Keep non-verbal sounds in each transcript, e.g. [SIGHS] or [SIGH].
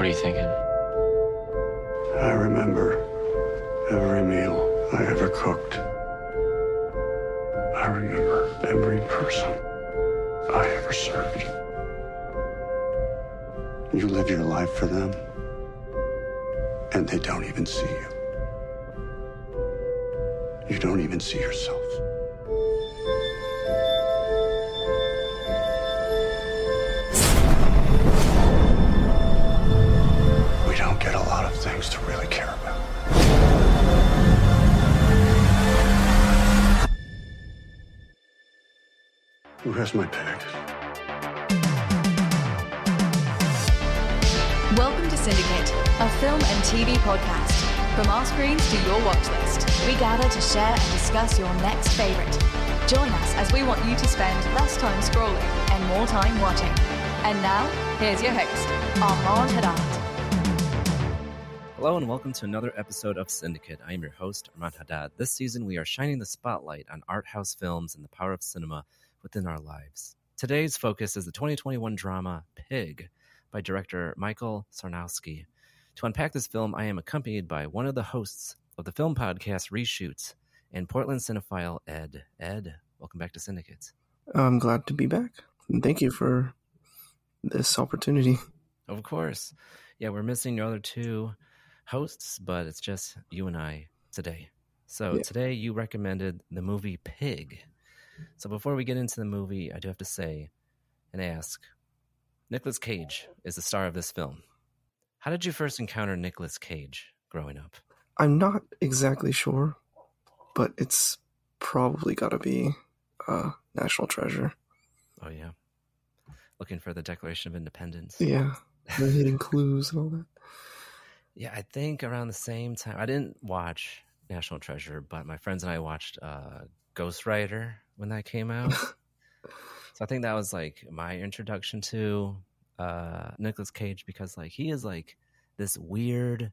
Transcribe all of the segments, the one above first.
What are you thinking? I remember every meal I ever cooked. I remember every person I ever served. You live your life for them, and they don't even see you. You don't even see yourself. Who has my peg? Welcome to Syndicate, a film and TV podcast. From our screens to your watch list, we gather to share and discuss your next favorite. Join us as we want you to spend less time scrolling and more time watching. And now, here's your host, Armand Haddad. Hello and welcome to another episode of Syndicate. I am your host, Armand Haddad. This season, we are shining the spotlight on art house films and the power of cinema within our lives. Today's focus is the 2021 drama Pig by director Michael Sarnoski. To unpack this film, I am accompanied by one of the hosts of the film podcast Reshoots and Portland cinephile Ed. Ed, welcome back to Syndicates. I'm glad to be back. And thank you for this opportunity. Of course. Yeah, we're missing your other two hosts, but it's just you and I today. So Yeah. today you recommended the movie Pig. So before we get into the movie, I do have to say and ask Nicolas Cage is the star of this film. How did you first encounter Nicolas Cage growing up? I'm not exactly sure, but it's probably got to be uh, National Treasure. Oh yeah. Looking for the Declaration of Independence. Yeah, the hidden clues and all that. Yeah, I think around the same time. I didn't watch National Treasure, but my friends and I watched uh, Ghost Rider when that came [LAUGHS] out. so I think that was like my introduction to uh, Nicolas Cage because like he is like this weird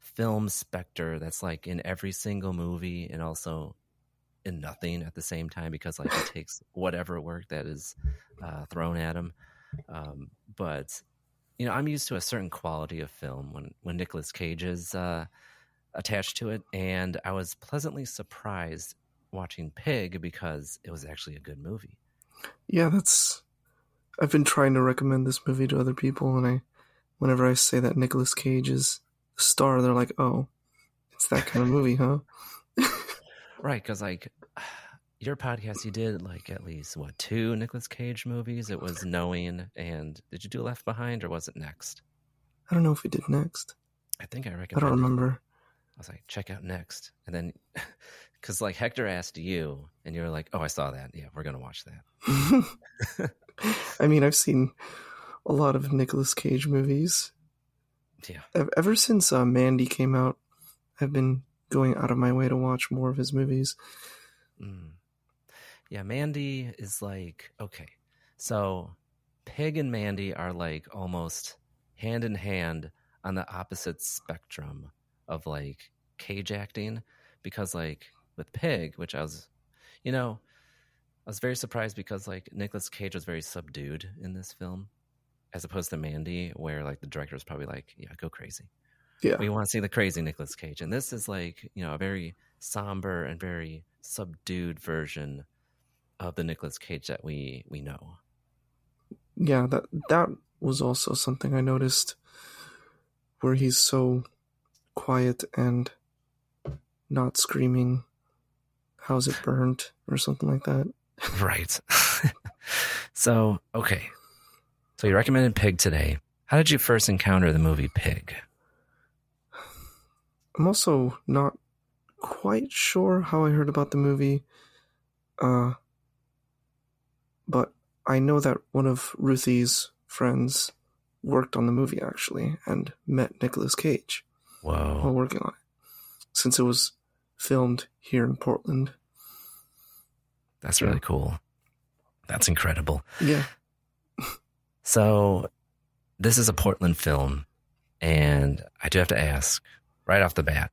film specter that's like in every single movie and also in nothing at the same time because like he [LAUGHS] takes whatever work that is uh, thrown at him. Um, but you know, I'm used to a certain quality of film when when Nicolas Cage is uh, attached to it, and I was pleasantly surprised watching Pig because it was actually a good movie. Yeah, that's. I've been trying to recommend this movie to other people, and I, whenever I say that Nicolas Cage is the star, they're like, "Oh, it's that kind of movie, huh?" [LAUGHS] Right, because like [SIGHS] your podcast, you did like at least what two Nicolas Cage movies? It was Knowing, and did you do Left Behind, or was it Next? I don't know if we did next. I think I recommend. I don't remember. I was like, check out Next, and then [LAUGHS] because like Hector asked you, and you were like, oh, I saw that. Yeah, we're gonna watch that. [LAUGHS] I mean, I've seen a lot of Nicolas Cage movies. Yeah. Ever since uh, Mandy came out, I've been going out of my way to watch more of his movies. Mm. Yeah, Mandy is like okay. So Pig and Mandy are like almost hand in hand on the opposite spectrum of like cage acting because like with Pig, which I was you know, I was very surprised because like Nicolas Cage was very subdued in this film as opposed to Mandy where like the director was probably like, yeah, go crazy. Yeah. We want to see the crazy Nicolas Cage. And this is like, you know, a very somber and very subdued version of the Nicolas Cage that we we know. Yeah, that that was also something I noticed where he's so quiet and not screaming how's it burnt or something like that. [LAUGHS] Right. [LAUGHS] so, okay. So you recommended Pig today. How did you first encounter the movie Pig? I'm also not quite sure how I heard about the movie. Uh but I know that one of Ruthie's friends worked on the movie actually and met Nicolas Cage while working on it. Since it was filmed here in Portland. That's really cool. That's incredible. Yeah. [LAUGHS] So, this is a Portland film, and I do have to ask right off the bat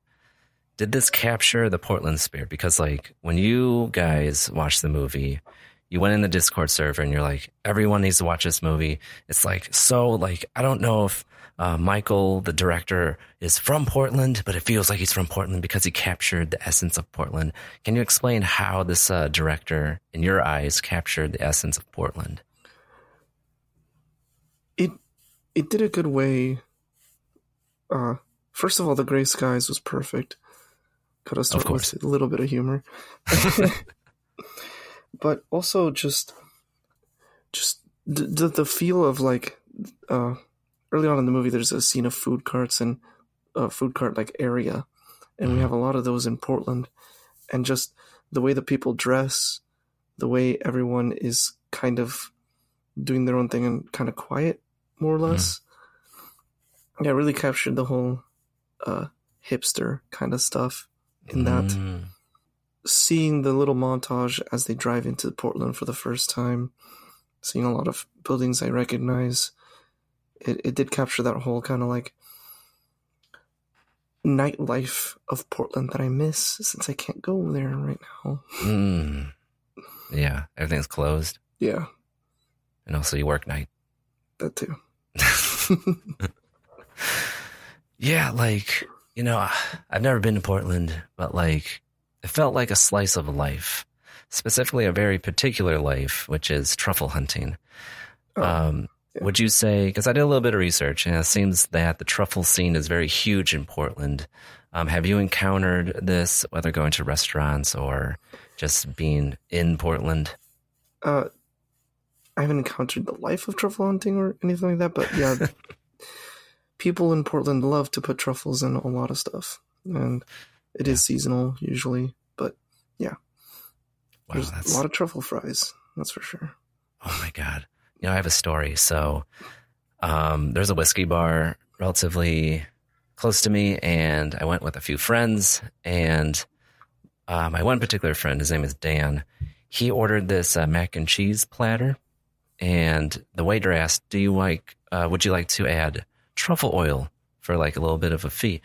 did this capture the Portland spirit? Because, like, when you guys watched the movie, you went in the Discord server and you're like, everyone needs to watch this movie. It's like, so, like, I don't know if uh, Michael, the director, is from Portland, but it feels like he's from Portland because he captured the essence of Portland. Can you explain how this uh, director, in your eyes, captured the essence of Portland? it it did a good way. Uh, first of all, the gray skies was perfect. Got to start with a little bit of humor, [LAUGHS] but also just just the, the the feel of like uh, early on in the movie. There's a scene of food carts and a food cart like area, and we have a lot of those in Portland, and just the way the people dress, the way everyone is kind of doing their own thing and kind of quiet, more or less. Yeah, it really captured the whole uh, hipster kind of stuff in that. Mm. Seeing the little montage as they drive into Portland for the first time, seeing a lot of buildings I recognize, it, it did capture that whole kind of like nightlife of Portland that I miss since I can't go there right now. Mm. Yeah, everything's closed. Yeah, And also, you work night. that too. [LAUGHS] [LAUGHS] Yeah, like, you know, I've never been to Portland, but like, it felt like a slice of life, specifically a very particular life, which is truffle hunting. Oh, um, Would you say, because I did a little bit of research and it seems that the truffle scene is very huge in Portland. Um, have you encountered this, whether going to restaurants or just being in Portland? Uh, I haven't encountered the life of truffle hunting or anything like that, but yeah, [LAUGHS] people in Portland love to put truffles in a lot of stuff, and it is seasonal usually. Yeah, Wow, there's that's a lot of truffle fries. That's for sure. Oh my god! You know, I have a story. So, um, there's a whiskey bar relatively close to me, and I went with a few friends. And uh, my one particular friend, his name is Dan. He ordered this uh, mac and cheese platter, and the waiter asked, "Do you like? Uh, would you like to add truffle oil for like a little bit of a fee?"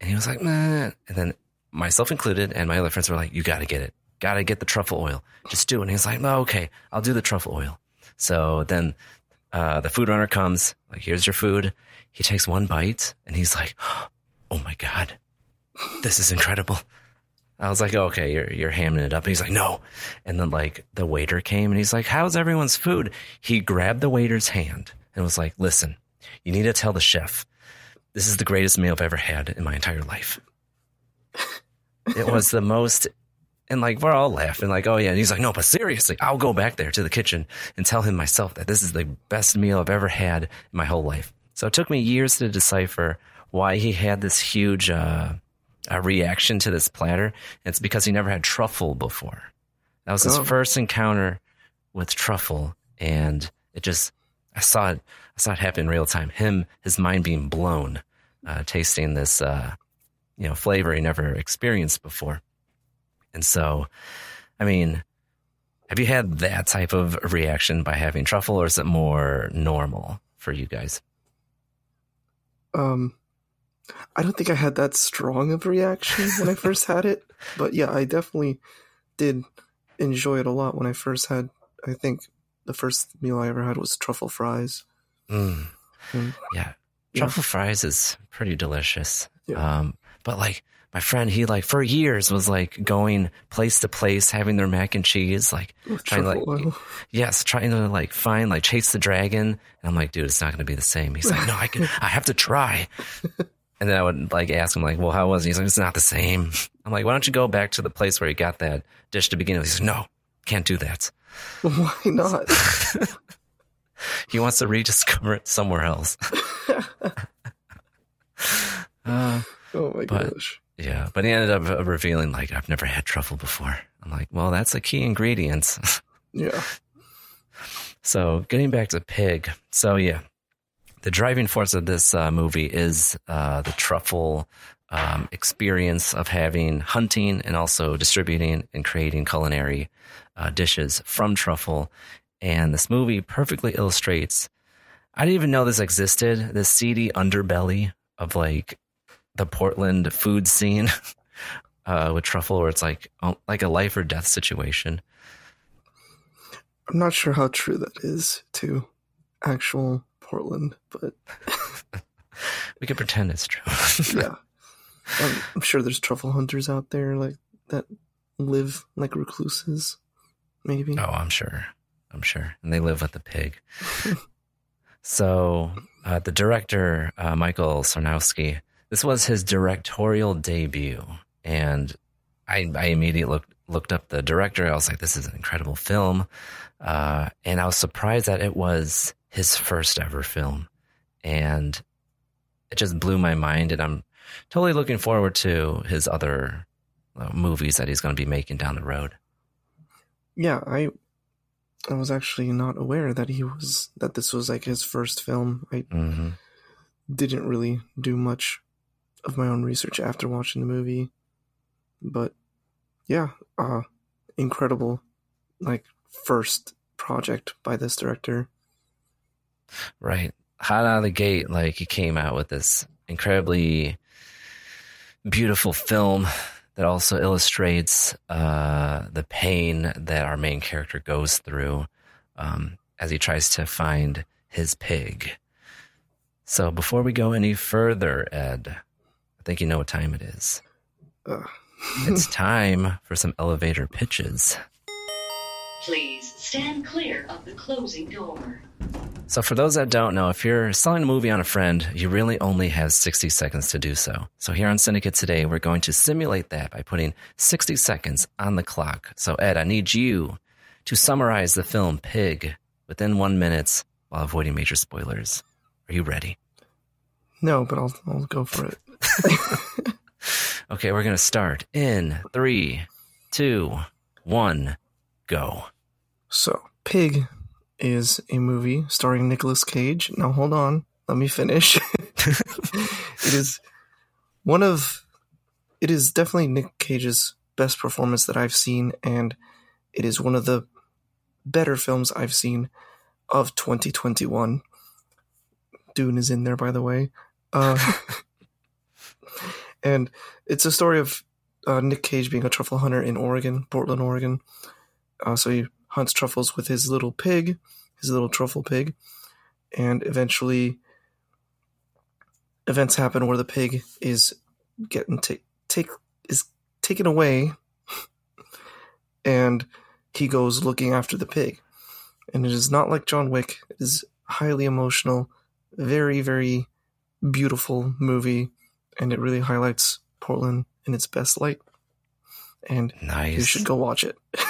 And he was like, "Man," And then myself included, and my other friends were like, "You got to get it. Got to get the truffle oil. Just do it." And he's like, "No, okay, I'll do the truffle oil." So then uh, the food runner comes, like, here's your food. He takes one bite and he's like, oh my God, this is incredible. I was like, oh, okay, you're, you're hamming it up. And he's like, no. And then like the waiter came and he's like, how's everyone's food? He grabbed the waiter's hand and was like, listen, you need to tell the chef, this is the greatest meal I've ever had in my entire life. It was the most and like we're all laughing, like, oh yeah. And he's like, no, but seriously, I'll go back there to the kitchen and tell him myself that this is the best meal I've ever had in my whole life. So it took me years to decipher why he had this huge uh, reaction to this platter. It's because he never had truffle before. That was his Oh. first encounter with truffle, and it just I saw it. I saw it happen in real time. Him, his mind being blown, uh, tasting this, uh, you know, flavor he never experienced before. And so, I mean, Have you had that type of reaction by having truffle, or is it more normal for you guys? Um, I don't think I had that strong of a reaction when I first had it, [LAUGHS] but yeah, I definitely did enjoy it a lot when I first had. I think the first meal I ever had was truffle fries. Mm. Mm. Yeah, Yeah. truffle fries is pretty delicious. Yeah. Um, but like my friend, he like for years was like going place to place, having their mac and cheese, like With trying to like oil. yes, trying to like find like chase the dragon. And I'm like, dude, it's not going to be the same. He's like, no, I can, I have to try. [LAUGHS] And then I would like ask him like, well, how was it? He's like, it's not the same. I'm like, why don't you go back to the place where you got that dish to begin with? He's like, no, can't do that. Why not? [LAUGHS] He wants to rediscover it somewhere else. [LAUGHS] uh, Oh my But- gosh. yeah, but he ended up revealing like I've never had truffle before. I'm like, well, that's a key ingredient. [LAUGHS] Yeah. so getting back to pig. So yeah, the driving force of this uh, movie is uh, the truffle um, experience of having hunting and also distributing and creating culinary uh, dishes from truffle. And this movie perfectly illustrates. I didn't even know this existed. The seedy underbelly of like the Portland food scene [LAUGHS] uh, with truffle, where it's like oh, like a life or death situation. I'm not sure how true that is to actual Portland, but [LAUGHS] We could pretend it's true. [LAUGHS] yeah. I'm, I'm sure there's truffle hunters out there like that live like recluses, maybe. Oh, I'm sure. I'm sure. And they live with the pig. so, uh, the director, uh, Michael Sarnoski, this was his directorial debut. And I, I immediately looked, looked up the director. I was like, this is an incredible film. Uh, and I was surprised that it was his first ever film. And it just blew my mind. And I'm totally looking forward to his other uh, movies that he's going to be making down the road. Yeah, I I was actually not aware that he was that this was like his first film. I hmm didn't really do much of my own research after watching the movie. But yeah, uh incredible like first project by this director. Right. Hot out of the gate, like he came out with this incredibly beautiful film that also illustrates uh, the pain that our main character goes through um, as he tries to find his pig. So before we go any further, Ed, I think you know what time it is. Uh, It's [LAUGHS] time for some elevator pitches. Please stand clear of the closing door. So, for those that don't know, if you're selling a movie on a friend, you really only have 60 seconds to do so. So, here on Syndicate today, we're going to simulate that by putting 60 seconds on the clock. So, Ed, I need you to summarize the film Pig within one minute while avoiding major spoilers. Are you ready? no, but I'll I'll go for it. [LAUGHS] Okay, we're going to start in three, two, one, go. So, Pig is a movie starring Nicolas Cage. Now, hold on. Let me finish. [LAUGHS] it is one of, it is definitely Nick Cage's best performance that I've seen, and it is one of the better films I've seen of 2021. Dune is in there, by the way. Uh, [LAUGHS] and it's a story of uh, Nick Cage being a truffle hunter in Oregon, Portland, Oregon. Uh, so he hunts truffles with his little pig, his little truffle pig, and eventually events happen where the pig is getting take take is taken away, [LAUGHS] and he goes looking after the pig. And it is not like John Wick. It is highly emotional, very very beautiful movie, and it really highlights Portland in its best light. And Nice. you should go watch it. [LAUGHS]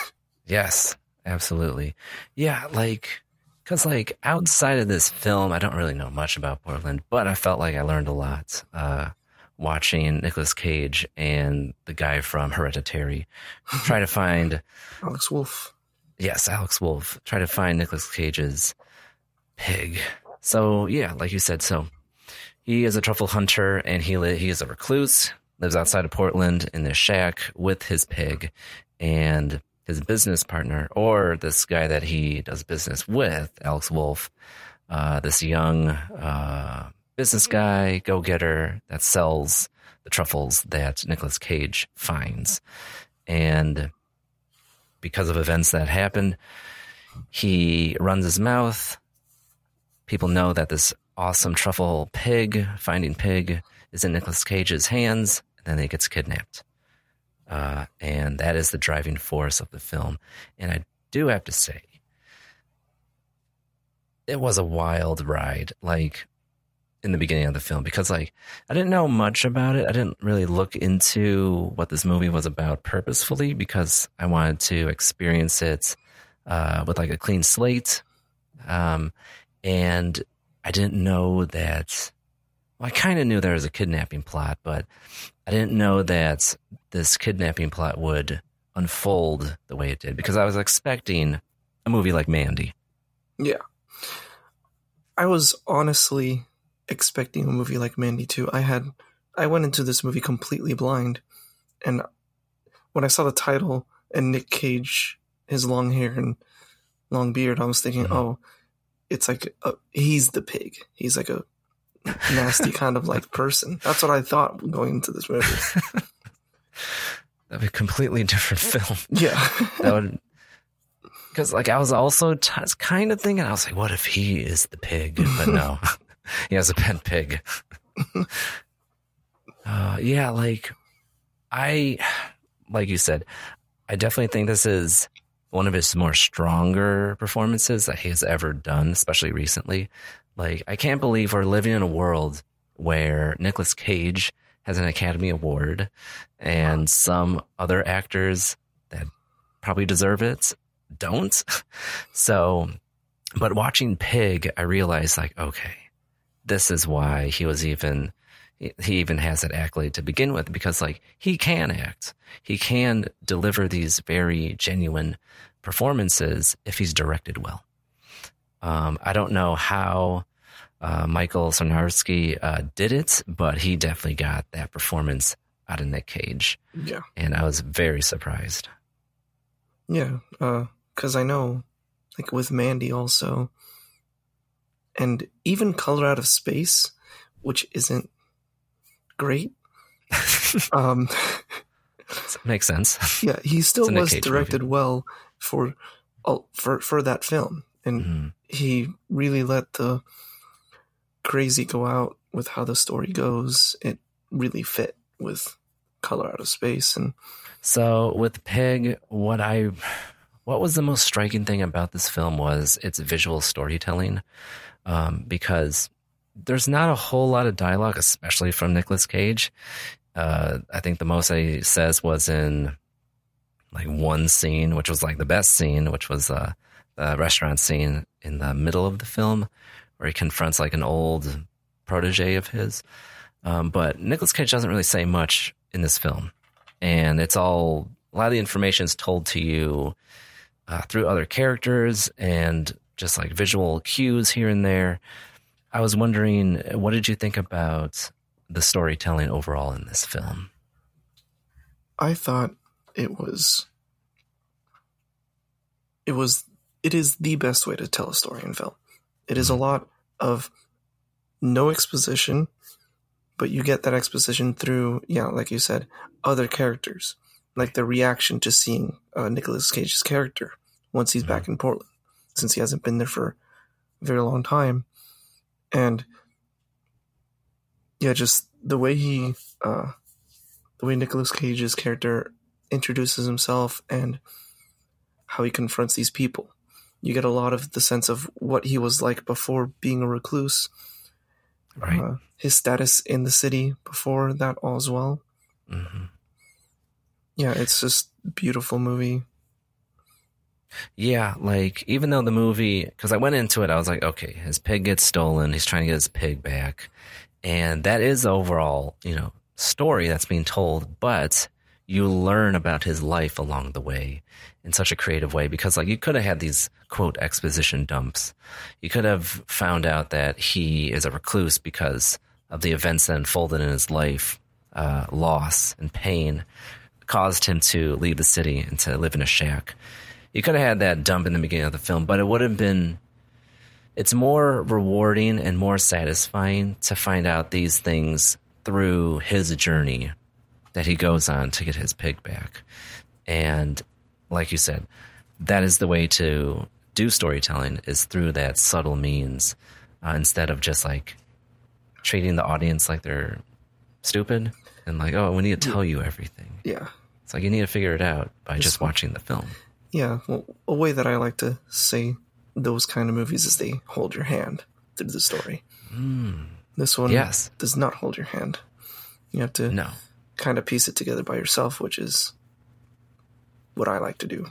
Yes, absolutely. Yeah, like, cause like outside of this film, I don't really know much about Portland, but I felt like I learned a lot, uh, watching Nicolas Cage and the guy from Hereditary [LAUGHS] try to find, Alex Wolff. yes, Alex Wolff, try to find Nicolas Cage's pig. So yeah, like you said, so he is a truffle hunter and he li- he is a recluse, lives outside of Portland in this shack with his pig, and his business partner or this guy that he does business with, Alex Wolff, uh, this young uh, business guy, go getter that sells the truffles that Nicolas Cage finds. And because of events that happened, he runs his mouth. People know that this awesome truffle pig, finding pig, is in Nicolas Cage's hands, and then he gets kidnapped. Uh, and that is the driving force of the film. And I do have to say, it was a wild ride. Like in the beginning of the film, because like I didn't know much about it. I didn't really look into what this movie was about purposefully because I wanted to experience it uh, with like a clean slate. Um, and I didn't know that. Well, I kind of knew there was a kidnapping plot, but I didn't know that this kidnapping plot would unfold the way it did because I was expecting a movie like Mandy. Yeah. I was honestly expecting a movie like Mandy too. I had I went into this movie completely blind and when I saw the title and Nick Cage his long hair and long beard, I was thinking, Mhm. "Oh, it's like a, he's the pig. He's like a nasty kind of like person." That's what I thought going into this movie. [LAUGHS] That'd be a completely different film. Yeah. [LAUGHS] that would because like I was also t- kind of thinking I was like, what if he is the pig? But no, [LAUGHS] he has a pet pig. uh, yeah, like I, like you said, I definitely think this is one of his more stronger performances that he has ever done, especially recently. Like I can't believe we're living in a world where Nicolas Cage has an Academy Award and some other actors that probably deserve it don't. [LAUGHS] So, but watching Pig, I realized like, okay, this is why he was even, he even has that accolade to begin with because like he can act. He can deliver these very genuine performances if he's directed well. Um, I don't know how uh, Michael Sarnoski uh, did it, but he definitely got that performance out of Nick Cage. Yeah. And I was very surprised. Yeah, because I know, like with Mandy also, and even Color Out of Space, which isn't great. [LAUGHS] um, Makes sense. yeah, he still It's a Nick was directed well for all for for that film, and Mhm. he really let the crazy go out with how the story goes. It really fit with Color Out of Space, and So with Pig, what I what was the most striking thing about this film was its visual storytelling, um, because there's not a whole lot of dialogue, especially from Nicolas Cage. Uh, I think the most he says was in like one scene, which was like the best scene, which was uh, the restaurant scene in the middle of the film, where he confronts like an old protege of his. Um, but Nicolas Cage doesn't really say much in this film, and it's all a lot of the information is told to you uh, through other characters and just like visual cues here and there. I was wondering, what did you think about the storytelling overall in this film? I thought it was it was it is the best way to tell a story in film. It is a lot of no exposition, but you get that exposition through, yeah, like you said, other characters, like the reaction to seeing uh, Nicolas Cage's character once he's back in Portland, since he hasn't been there for a very long time, and yeah, just the way he, uh, the way Nicolas Cage's character introduces himself and how he confronts these people. You get a lot of the sense of what he was like before being a recluse, Right. uh, his status in the city before that all as well. hmm Yeah, it's just beautiful movie. Yeah, like even though the movie, because I went into it, I was like, okay, his pig gets stolen. He's trying to get his pig back, and that is overall, you know, story that's being told. But you learn about his life along the way in such a creative way because, like, you could have had these quote exposition dumps. You could have found out that he is a recluse because of the events that unfolded in his life, uh, loss and pain caused him to leave the city and to live in a shack. You could have had that dump in the beginning of the film, but it would have been. It's more rewarding and more satisfying to find out these things through his journey that he goes on to get his pig back. And like you said, that is the way to do storytelling is through that subtle means uh, instead of just like treating the audience like they're stupid and like, oh, we need to tell you everything. Yeah. It's like you need to figure it out by Just just watching the film. Yeah, well, a way that I like to say those kind of movies is they hold your hand through the story. Hmm. This one Yes. does not hold your hand. You have to No. kind of piece it together by yourself, which is what I like to do.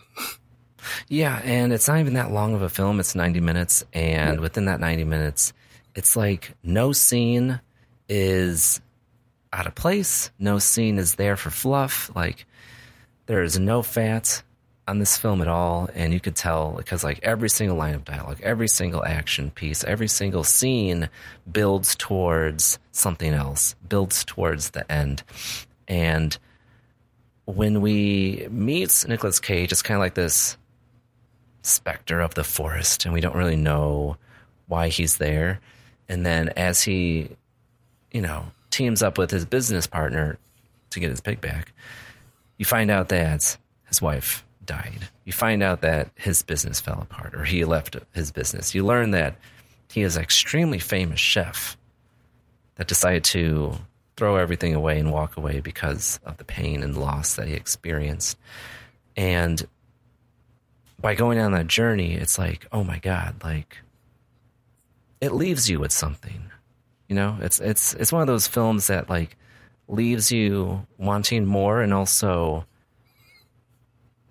Yeah, and it's not even that long of a film. It's 90 minutes. And within that 90 minutes, it's like no scene is out of place. No scene is there for fluff. Like, there is no fat on this film at all. And you could tell because, like, every single line of dialogue, every single action piece, every single scene builds towards something else, builds towards the end. And when we meet Nicolas Cage, it's kind of like this specter of the forest, and we don't really know why he's there. And then as he, you know, teams up with his business partner to get his pig back, you find out that his wife died. You find out that his business fell apart or he left his business. You learn that he is an extremely famous chef that decided to throw everything away and walk away because of the pain and loss that he experienced. And by going on that journey, it's like, oh my God, like it leaves you with something. You know, it's it's it's one of those films that like leaves you wanting more and also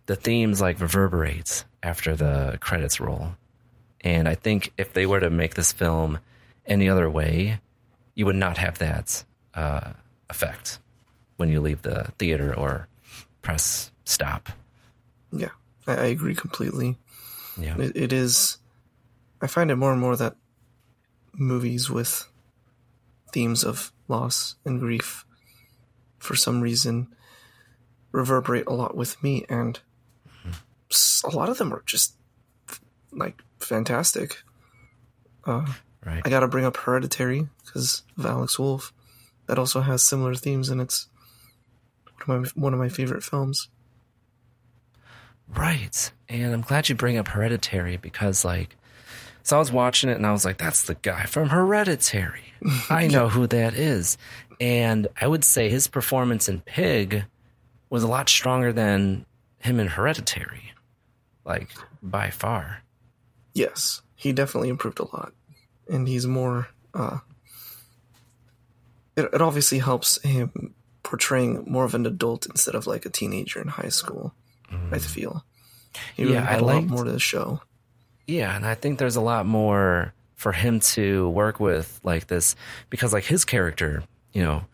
the themes like reverberates after the credits roll. And I think if they were to make this film any other way, you would not have that uh, effect when you leave the theater or press stop. Yeah, I, agree completely. Yeah. It, it is. I find it more and more that movies with themes of loss and grief, for some reason, reverberate a lot with me, and a lot of them are just like fantastic. Uh, Right. I got to bring up Hereditary because of Alex Wolff. That also has similar themes, and it's one of my, one of my favorite films. Right. And I'm glad you bring up Hereditary because, like, so I was watching it and I was like, that's the guy from Hereditary. [LAUGHS] I know who that is. And I would say his performance in Pig was a lot stronger than him in Hereditary, like, by far. Yes, he definitely improved a lot, and he's more. Uh, it, it obviously helps him portraying more of an adult instead of like a teenager in high school. I feel. He really Mm. Yeah, had I a lot more to the show. Yeah, and I think there's a lot more for him to work with like this because like his character, you know,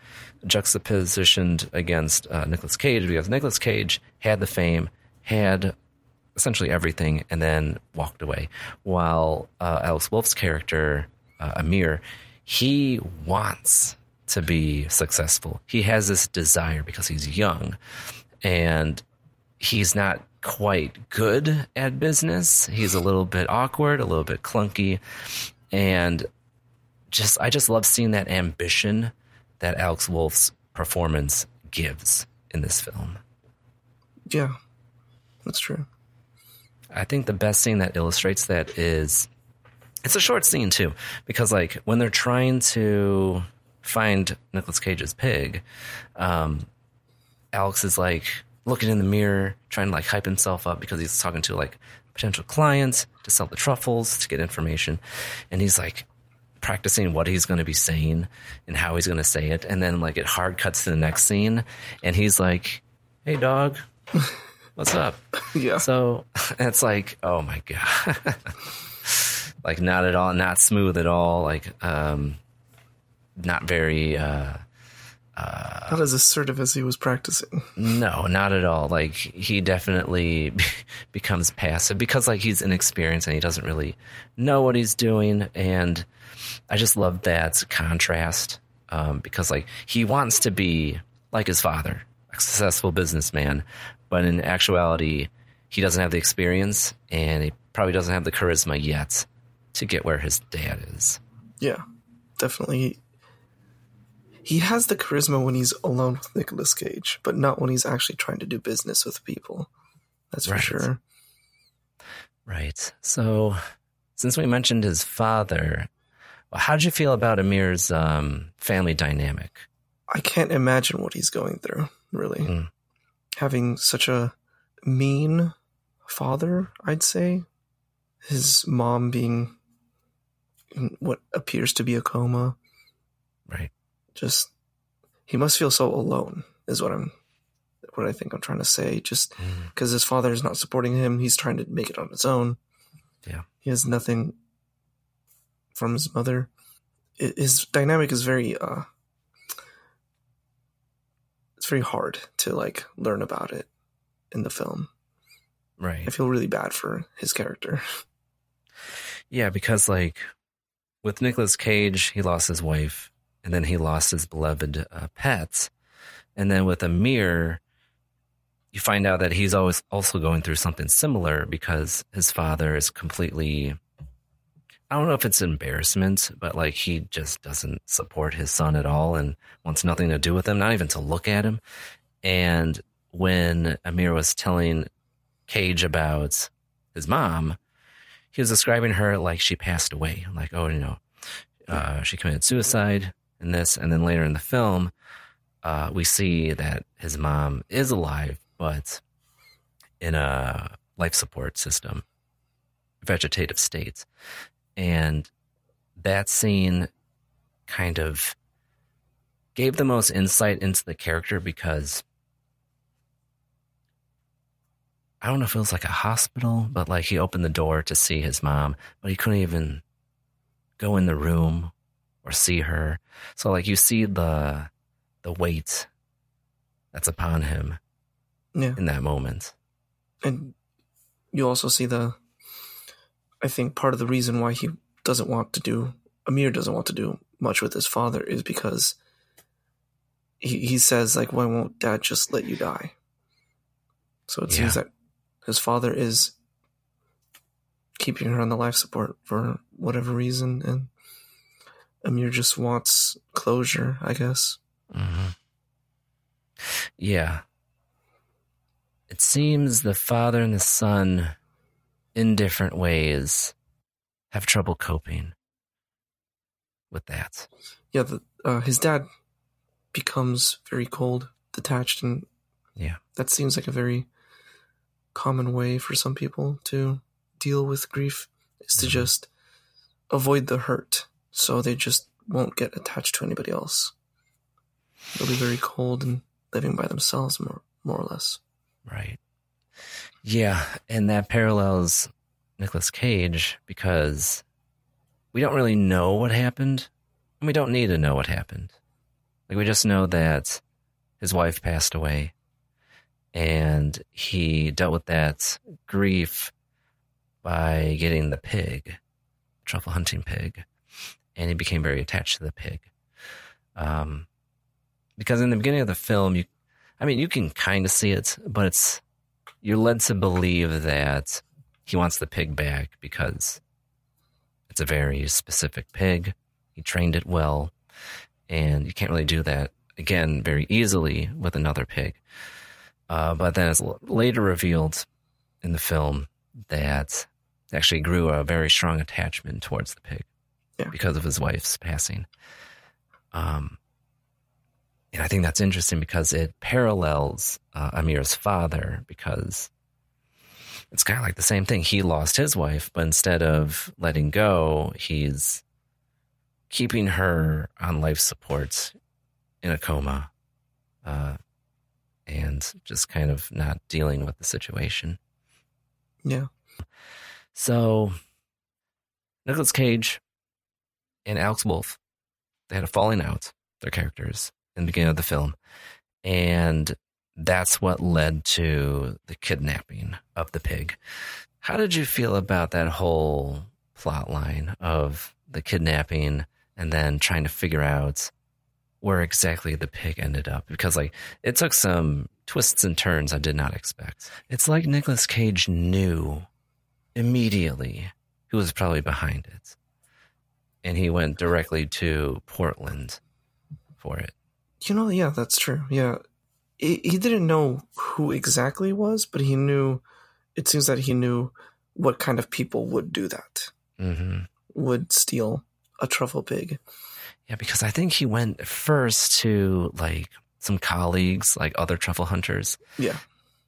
juxtapositioned against uh, Nicolas Cage because Nicolas Cage had the fame, had essentially everything, and then walked away. While uh, Alex Wolff's character, uh, Amir, he wants to be successful. He has this desire because he's young, and he's not quite good at business. He's a little bit awkward, a little bit clunky, and just I just love seeing that ambition that Alex Wolff's performance gives in this film. Yeah, that's true. I think the best scene that illustrates that is it's a short scene too because like when they're trying to find Nicolas Cage's pig, um, Alex is like looking in the mirror, trying to like hype himself up because he's talking to like potential clients to sell the truffles to get information, and he's like practicing what he's going to be saying and how he's going to say it, and then like it hard cuts to the next scene, and he's like, "Hey, dog." [LAUGHS] What's up? [LAUGHS] Yeah. So [LAUGHS] it's like, oh my god, [LAUGHS] like not at all, not smooth at all, like um, not very. uh uh, Not as assertive as he was practicing. No, not at all. Like he definitely becomes passive because like he's inexperienced and he doesn't really know what he's doing. And I just love that contrast um, because like he wants to be like his father. A successful businessman, but in actuality, he doesn't have the experience and he probably doesn't have the charisma yet to get where his dad is. Yeah, definitely. He has the charisma when he's alone with Nicolas Cage, but not when he's actually trying to do business with people. That's for sure. Right. So, since we mentioned his father, how did you feel about Amir's um, family dynamic? I can't imagine what he's going through, really. Mm. Having such a mean father, I'd say. His mom being in what appears to be a coma. Right. Just he must feel so alone is what I'm what I think I'm trying to say. Just Mm. because his father is not supporting him, he's trying to make it on his own. Yeah. He has nothing from his mother. His dynamic is very uh it's very hard to like learn about it in the film. Right. I feel really bad for his character. [LAUGHS] Yeah, because like with Nicolas Cage, he lost his wife, and then he lost his beloved uh, pets, and then with Amir, you find out that he's always also going through something similar because his father is completely. I don't know if it's embarrassment, but like he just doesn't support his son at all and wants nothing to do with him, not even to look at him. And when Amir was telling Cage about his mom, he was describing her like she passed away, like oh, you know, uh, she committed suicide and this, and then later in the film, uh, we see that his mom is alive, but in a life support system, vegetative state, and that scene kind of gave the most insight into the character because I don't know if it was like a hospital, but like he opened the door to see his mom, but he couldn't even go in the room or see her. So like you see the the weight that's upon him Yeah. in that moment. And you also see the I think part of the reason why he doesn't want to do Amir doesn't want to do much with his father is because he he says like why won't dad just let you die? So it seems Yeah. that his father is keeping her on the life support for whatever reason and Amir just wants closure, I guess. hmm Yeah. It seems the father and the son, in different ways, have trouble coping with that. Yeah, the, uh, his dad becomes very cold, detached, and Yeah. that seems like a very common way for some people to deal with grief is to Mhm. just avoid the hurt, so they just won't get attached to anybody else. They'll be very cold and living by themselves, more more or less. Right. Yeah, and that parallels Nicolas Cage because we don't really know what happened, and we don't need to know what happened. Like we just know that his wife passed away, and he dealt with that grief by getting the pig, truffle hunting pig, and he became very attached to the pig. Um, because in the beginning of the film, you I mean, you can kind of see it, but it's you're led to believe that he wants the pig back because it's a very specific pig. He trained it well, and you can't really do that again very easily with another pig. Uh, but then it's later revealed in the film that actually grew a very strong attachment towards the pig Yeah. because of his wife's passing. Um, and I think that's interesting because it parallels uh, Amir's father because it's kind of like the same thing. He lost his wife, but instead of letting go, he's keeping her on life support in a coma uh, and just kind of not dealing with the situation. Yeah. So, Nicolas Cage and Alex Wolff, they had a falling out, their characters, in the beginning of the film. And that's what led to the kidnapping of the pig. How did you feel about that whole plot line of the kidnapping and then trying to figure out where exactly the pig ended up because like it took some twists and turns I did not expect. It's like Nicolas Cage knew immediately who was probably behind it. And he went directly to Portland for it. You know, yeah, that's true. Yeah. He, he didn't know who exactly it was, but he knew, it seems that he knew what kind of people would do that, hmm would steal a truffle pig. Yeah, because I think he went first to like some colleagues, like other truffle hunters. Yeah.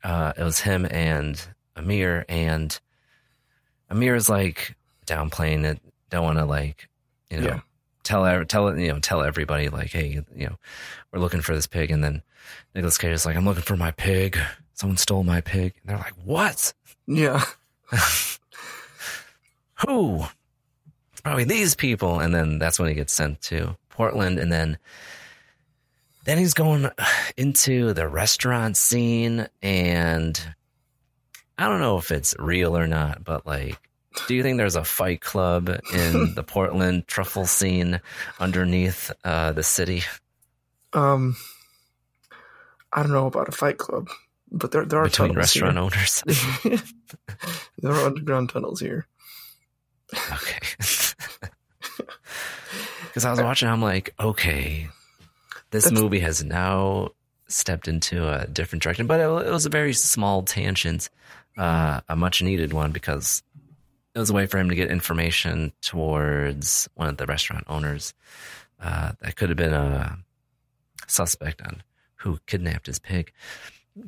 Uh, it was him and Amir, and Amir is like downplaying it. Don't want to like, you know, Yeah. tell tell you know tell everybody like, hey, you know, we're looking for this pig, and then Nicolas Cage is like, I'm looking for my pig. Someone stole my pig, and they're like, what? Yeah. [LAUGHS] Who? It's probably these people, and then that's when he gets sent to Portland, and then then he's going into the restaurant scene, and I don't know if it's real or not, but like, do you think there's a fight club in [LAUGHS] the Portland truffle scene underneath uh, the city? Um, I don't know about a fight club, but there, there are Between tunnels here. restaurant owners? [LAUGHS] there are underground tunnels here. Okay. [LAUGHS] Because I was watching, I'm like, okay, this That's- movie has now stepped into a different direction, but it, it was a very small tangent, uh, a much needed one because it was a way for him to get information towards one of the restaurant owners. Uh, that could have been a suspect on who kidnapped his pig.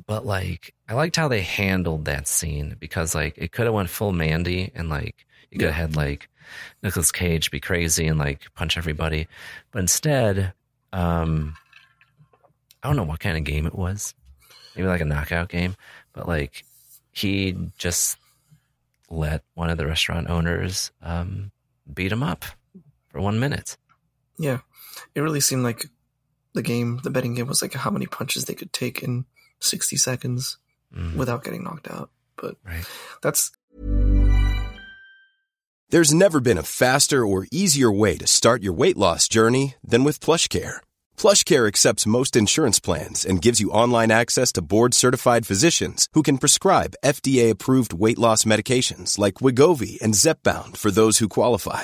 But like, I liked how they handled that scene because like it could have went full Mandy and like you could have had like Nicolas Cage be crazy and like punch everybody, but instead, um, I don't know what kind of game it was, maybe like a knockout game, but like he just let one of the restaurant owners um, beat him up for one minute. Yeah. It really seemed like the game, the betting game, was like how many punches they could take in 60 seconds Mm, without getting knocked out. But right. that's There's never been a faster or easier way to start your weight loss journey than with PlushCare. PlushCare accepts most insurance plans and gives you online access to board-certified physicians who can prescribe FDA-approved weight loss medications like Wegovy and Zepbound for those who qualify.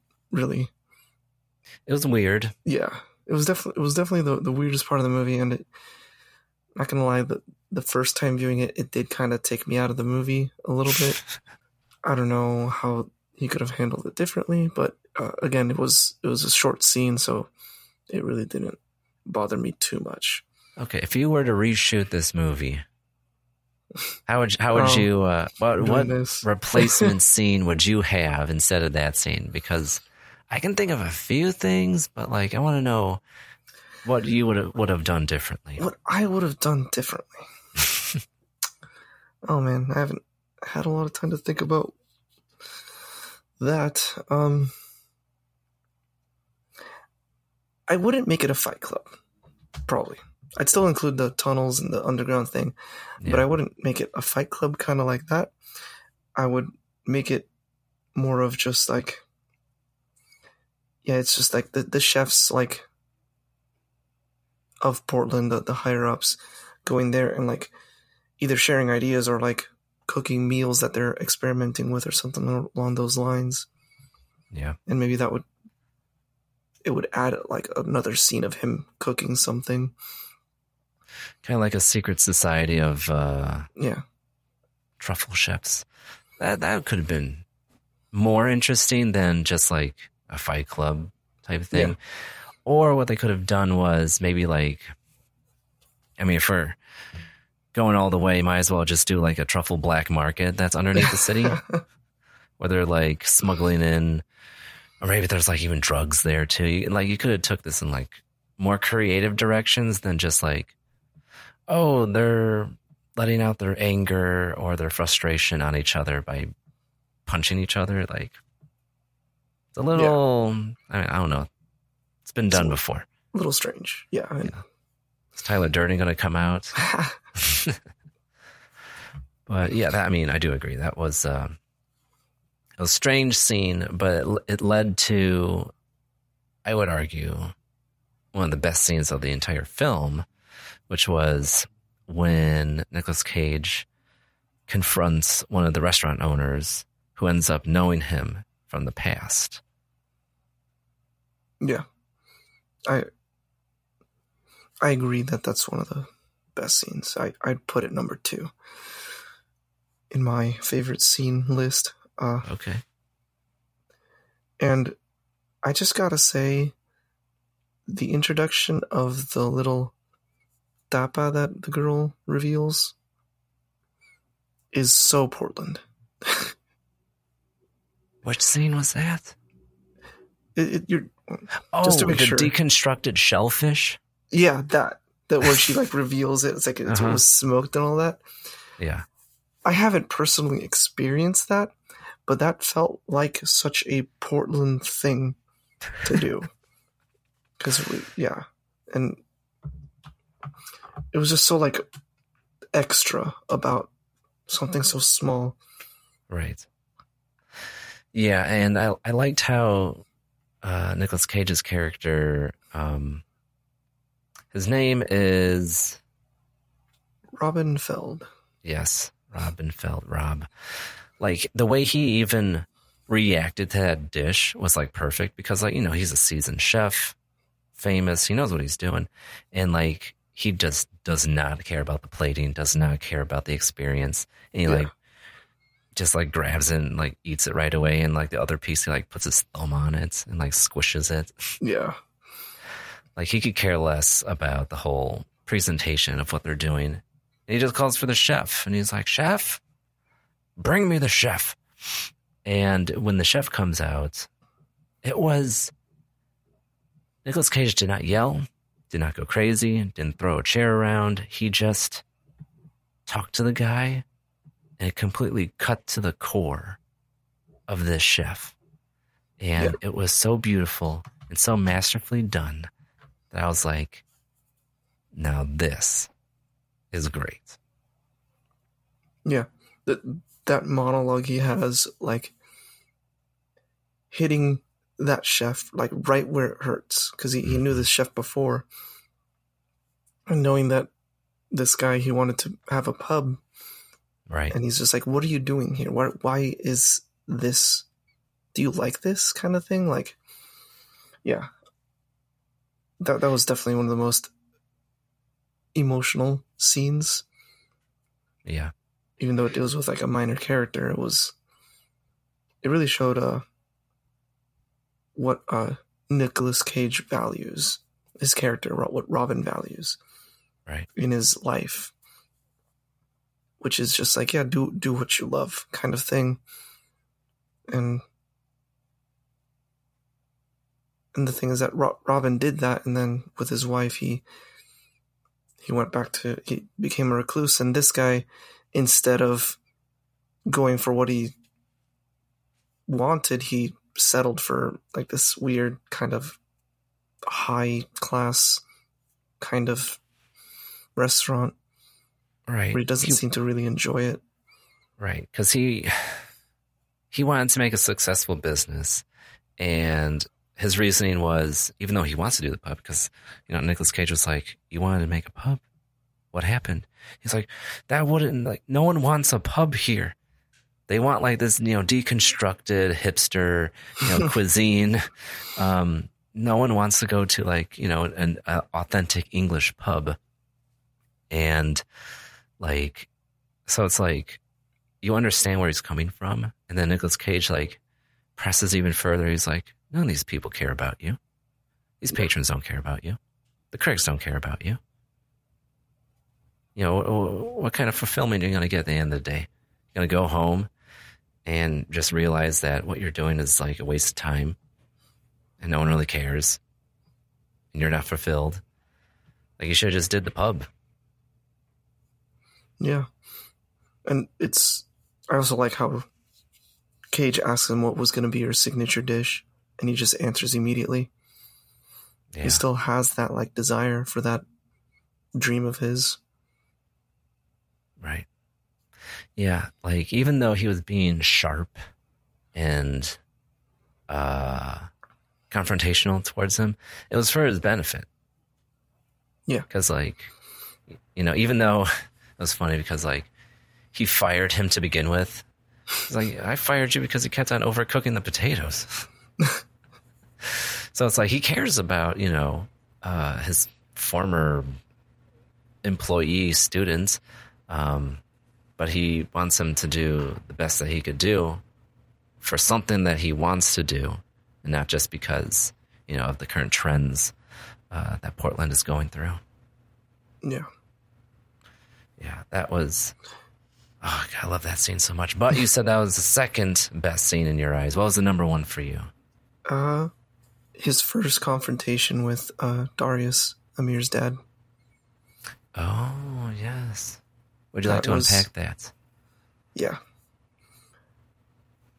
really. It was weird. Yeah, it was definitely it was definitely the, the weirdest part of the movie, and it, not gonna lie, the the first time viewing it, it did kind of take me out of the movie a little bit. [LAUGHS] I don't know how he could have handled it differently, but uh, again, it was it was a short scene, so it really didn't bother me too much. Okay, if you were to reshoot this movie, how would how would Um, you uh, what what this. [LAUGHS] replacement scene would you have instead of that scene? Because I can think of a few things, but like I want to know what you would have, would have done differently. What I would have done differently. [LAUGHS] oh man, I haven't had a lot of time to think about that. Um I wouldn't make it a fight club. Probably. I'd still include the tunnels and the underground thing, but I wouldn't make it a fight club kind of like that. I would make it more of just like yeah, it's just like the the chefs like of Portland, the, the higher ups, going there and like either sharing ideas or like cooking meals that they're experimenting with or something along those lines. Yeah. And maybe that would it would add like another scene of him cooking something. Kind of like a secret society of uh, Yeah. truffle chefs. That that could have been more interesting than just like a Fight Club type of thing. Yeah. Or what they could have done was maybe like, I mean, if we're going all the way, might as well just do like a truffle black market that's underneath the city, [LAUGHS] where they're like smuggling in, or maybe there's like even drugs there too. You- Like you could have took this in like more creative directions than just like, oh, they're letting out their anger or their frustration on each other by punching each other. Like it's a little, I, mean, I don't know. It's been done before. A little strange. Yeah. I know. Is Tyler Durden going to come out? [LAUGHS] [LAUGHS] but yeah, that, I mean, I do agree. That was uh, a strange scene, but it, it led to, I would argue, one of the best scenes of the entire film, which was when Nicolas Cage confronts one of the restaurant owners who ends up knowing him from the past. Yeah. I I agree that that's one of the best scenes. I I'd put it number 2 in my favorite scene list. Uh Okay. and I just got to say the introduction of the little tapa that the girl reveals is so Portland. [LAUGHS] Which scene was that? It, it, you're Oh, just to make the sure. deconstructed shellfish. yeah, that that where she like [LAUGHS] reveals it. It's like it's Uh-huh. was smoked and all that. Yeah. I haven't personally experienced that, but that felt like such a Portland thing to do. [LAUGHS] Because we, yeah, and it was just so like extra about something so small. Right. Yeah, and I I liked how uh Nicolas Cage's character um his name is Robin Feld. yes, Robin Feld Rob. Like the way he even reacted to that dish was like perfect because like, you know, he's a seasoned chef, famous, he knows what he's doing. And like he just does not care about the plating, does not care about the experience. And he Yeah. like just like grabs it and like eats it right away and like the other piece he like puts his thumb on it and like squishes it. [LAUGHS] Yeah, Like he could care less about the whole presentation of what they're doing. And he just calls for the chef and he's like, Chef, bring me the chef. And when the chef comes out, it was Nicolas Cage did not yell, did not go crazy, didn't throw a chair around. He just talked to the guy and it completely cut to the core of this chef. And it was so beautiful and so masterfully done that I was like, now this is great. yeah. That that monologue he has, like hitting that chef like right where it hurts, because he, he knew this mm-hmm. chef before, and knowing that this guy he wanted to have a pub Right. and he's just like what are you doing here why, why is this do you like this kind of thing like yeah that, that was definitely one of the most emotional scenes Yeah. even though it deals with like a minor character it was it really showed uh what uh Nicolas Cage values his character what Robin values Right. in his life which is just like yeah do do what you love kind of thing. And and the thing is that Ro- Robin did that and then with his wife he he went back to he became a recluse and this guy instead of going for what he wanted he settled for like this weird kind of high class kind of restaurant Right. But he doesn't He- seem to really enjoy it Right, because he he wanted to make a successful business, and his reasoning was, even though he wants to do the pub, because you know Nicolas Cage was like, "You wanted to make a pub? What happened?" He's like, "That wouldn't like no one wants a pub here. They want like this you know deconstructed hipster you know [LAUGHS] cuisine. Um, no one wants to go to like you know an uh, authentic English pub, and like." So it's like you understand where he's coming from, and then Nicolas Cage like presses even further. He's like, none of these people care about you. These patrons don't care about you. The critics don't care about you. You know, what, what kind of fulfillment are you going to get at the end of the day? You're going to go home and just realize that what you're doing is like a waste of time and no one really cares and you're not fulfilled. Like you should have just did the pub. Yeah. And it's, I also like how Cage asks him what was going to be your signature dish, and he just answers immediately. Yeah. He still has that like desire for that dream of his. Right. Yeah, like even though he was being sharp and uh confrontational towards him, it was for his benefit. Yeah. Cuz like you know, even though was funny because like he fired him to begin with. He's like, I fired you because you kept on overcooking the potatoes. [LAUGHS] so it's like he cares about, you know, uh, his former employee students, um, but he wants them to do the best that he could do for something that he wants to do, and not just because, you know, of the current trends uh, that Portland is going through. Yeah. Yeah, that was. Oh, God, I love that scene so much. But you said that was the second best scene in your eyes. What was the number one for you? Uh, his first confrontation with uh, Darius, Amir's dad. Oh, yes. Would you like to was- unpack that? Yeah.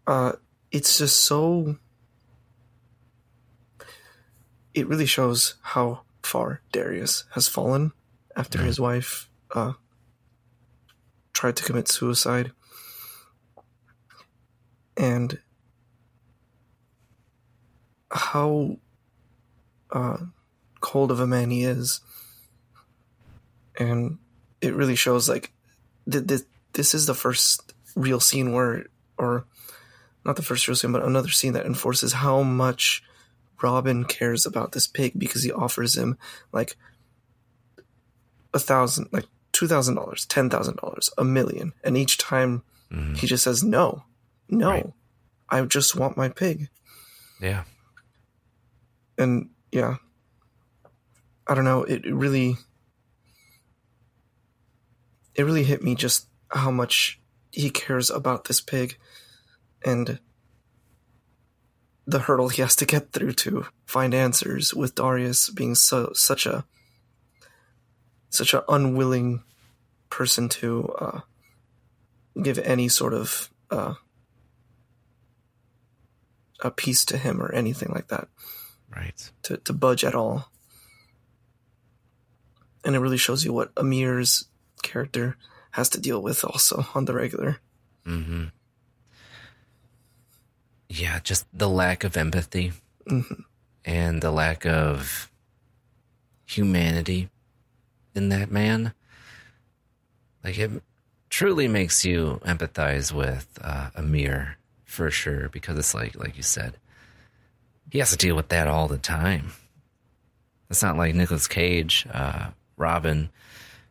Uh, it's just so. It really shows how far Darius has fallen after his wife uh, tried to commit suicide. And how uh, cold of a man he is. And it really shows like th- th- this is the first real scene where, or not the first real scene, but another scene that enforces how much Robin cares about this pig because he offers him like a thousand, like two thousand dollars, ten thousand dollars, a million, and each time mm-hmm. he just says no, no, I just want my pig, Yeah. and yeah, I don't know, it really, it really hit me just how much he cares about this pig, and the hurdle he has to get through to find answers with Darius being so such a such an unwilling person to uh, give any sort of uh, a piece to him or anything like that Right. to, to budge at all. And it really shows you what Amir's character has to deal with also on the regular. Mm-hmm. Yeah, just the lack of empathy Mhm. and the lack of humanity in that man. Like it truly makes you empathize with uh, Amir for sure because it's like, like you said, he has to deal with that all the time. It's not like Nicolas Cage, uh, Robin,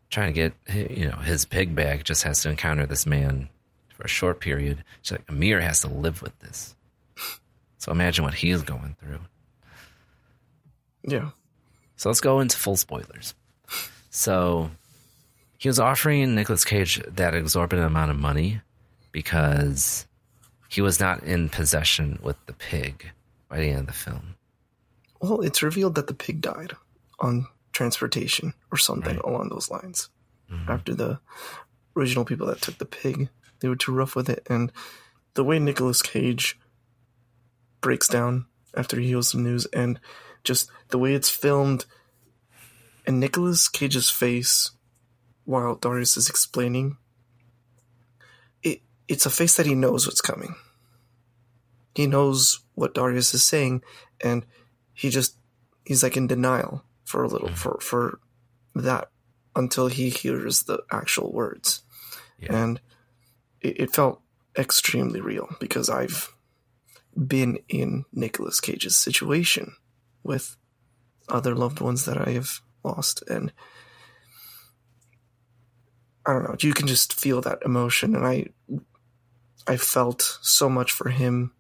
trying to get you know his pig back. Just has to encounter this man for a short period. It's like Amir has to live with this. So imagine what he's going through. Yeah. So let's go into full spoilers. So he was offering Nicolas Cage that exorbitant amount of money because he was not in possession with the pig by the end of the film. Well, it's revealed that the pig died on transportation or something Right. along those lines. Mm-hmm. After the original people that took the pig, they were too rough with it. And the way Nicolas Cage breaks down after he hears the news and just the way it's filmed and Nicolas Cage's face while Darius is explaining it it's a face that he knows what's coming. He knows what Darius is saying and he just he's like in denial for a little for for that until he hears the actual words. And it, it felt extremely real because I've been in Nicolas Cage's situation with other loved ones that I have lost and I don't know, you can just feel that emotion and I I felt so much for him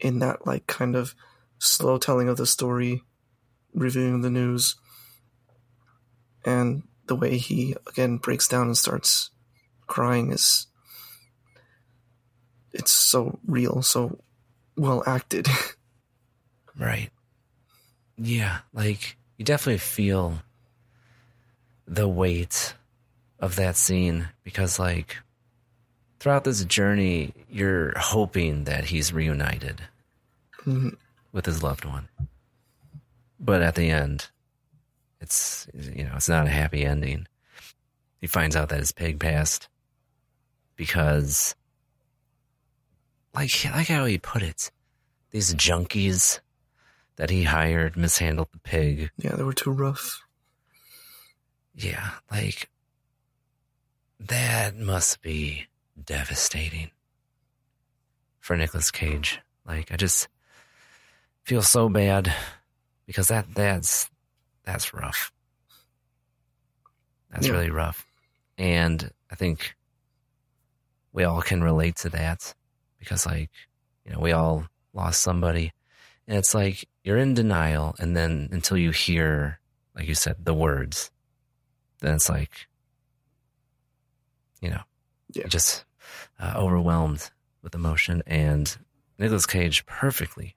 in that like kind of slow telling of the story, reviewing the news, and the way he again breaks down and starts crying is it's so real, so well acted. [LAUGHS] Right. Yeah, like you definitely feel the weight of that scene because like throughout this journey you're hoping that he's reunited Mhm. with his loved one. But at the end it's you know, it's not a happy ending. He finds out that his pig passed because like like how he put it, these junkies that he hired mishandled the pig. Yeah, they were too rough. Yeah, like that must be devastating for Nicolas Cage. Like I just feel so bad because that that's that's rough. That's Yeah. really rough. And I think we all can relate to that because like, you know, we all lost somebody and it's like you're in denial and then until you hear like you said the words then it's like you know Yeah. just uh, overwhelmed with emotion. And Nicolas Cage perfectly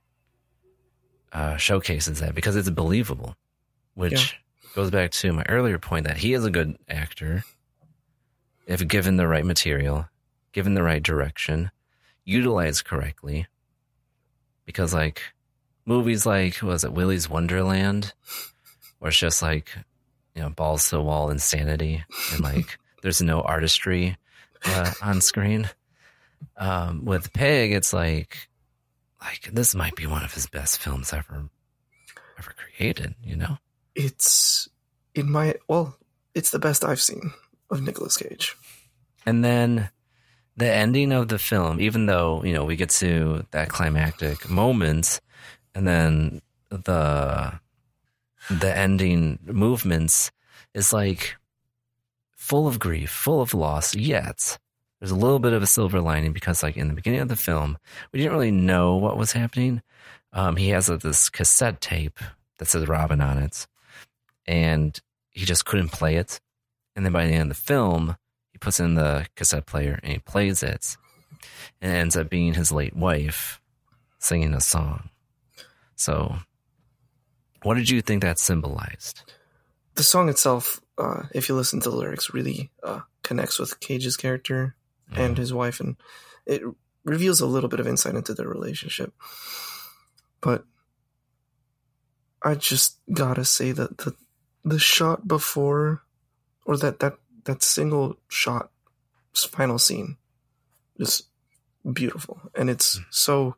uh, showcases that because it's believable which goes back to my earlier point that he is a good actor. If given the right material given the right direction utilized correctly because like movies like was it Willy's Wonderland where it's just like you know balls to the wall insanity and like there's no artistry uh, on screen um, with Pig it's like like this might be one of his best films ever ever created you know It's in my well, it's the best I've seen of Nicolas Cage. And then the ending of the film, even though, you know, we get to that climactic moment and then the the ending movements is like full of grief, full of loss, yet there's a little bit of a silver lining because like in the beginning of the film, we didn't really know what was happening. Um, he has uh, this cassette tape that says Robin on it, and he just couldn't play it. And then by the end of the film, he puts in the cassette player and he plays it, and it ends up being his late wife singing a song. So, what did you think that symbolized? The song itself, uh, if you listen to the lyrics, really uh, connects with Cage's character and his wife, and it reveals a little bit of insight into their relationship. But I just gotta say that the the shot before, or that that that single shot, final scene, is beautiful, and it's so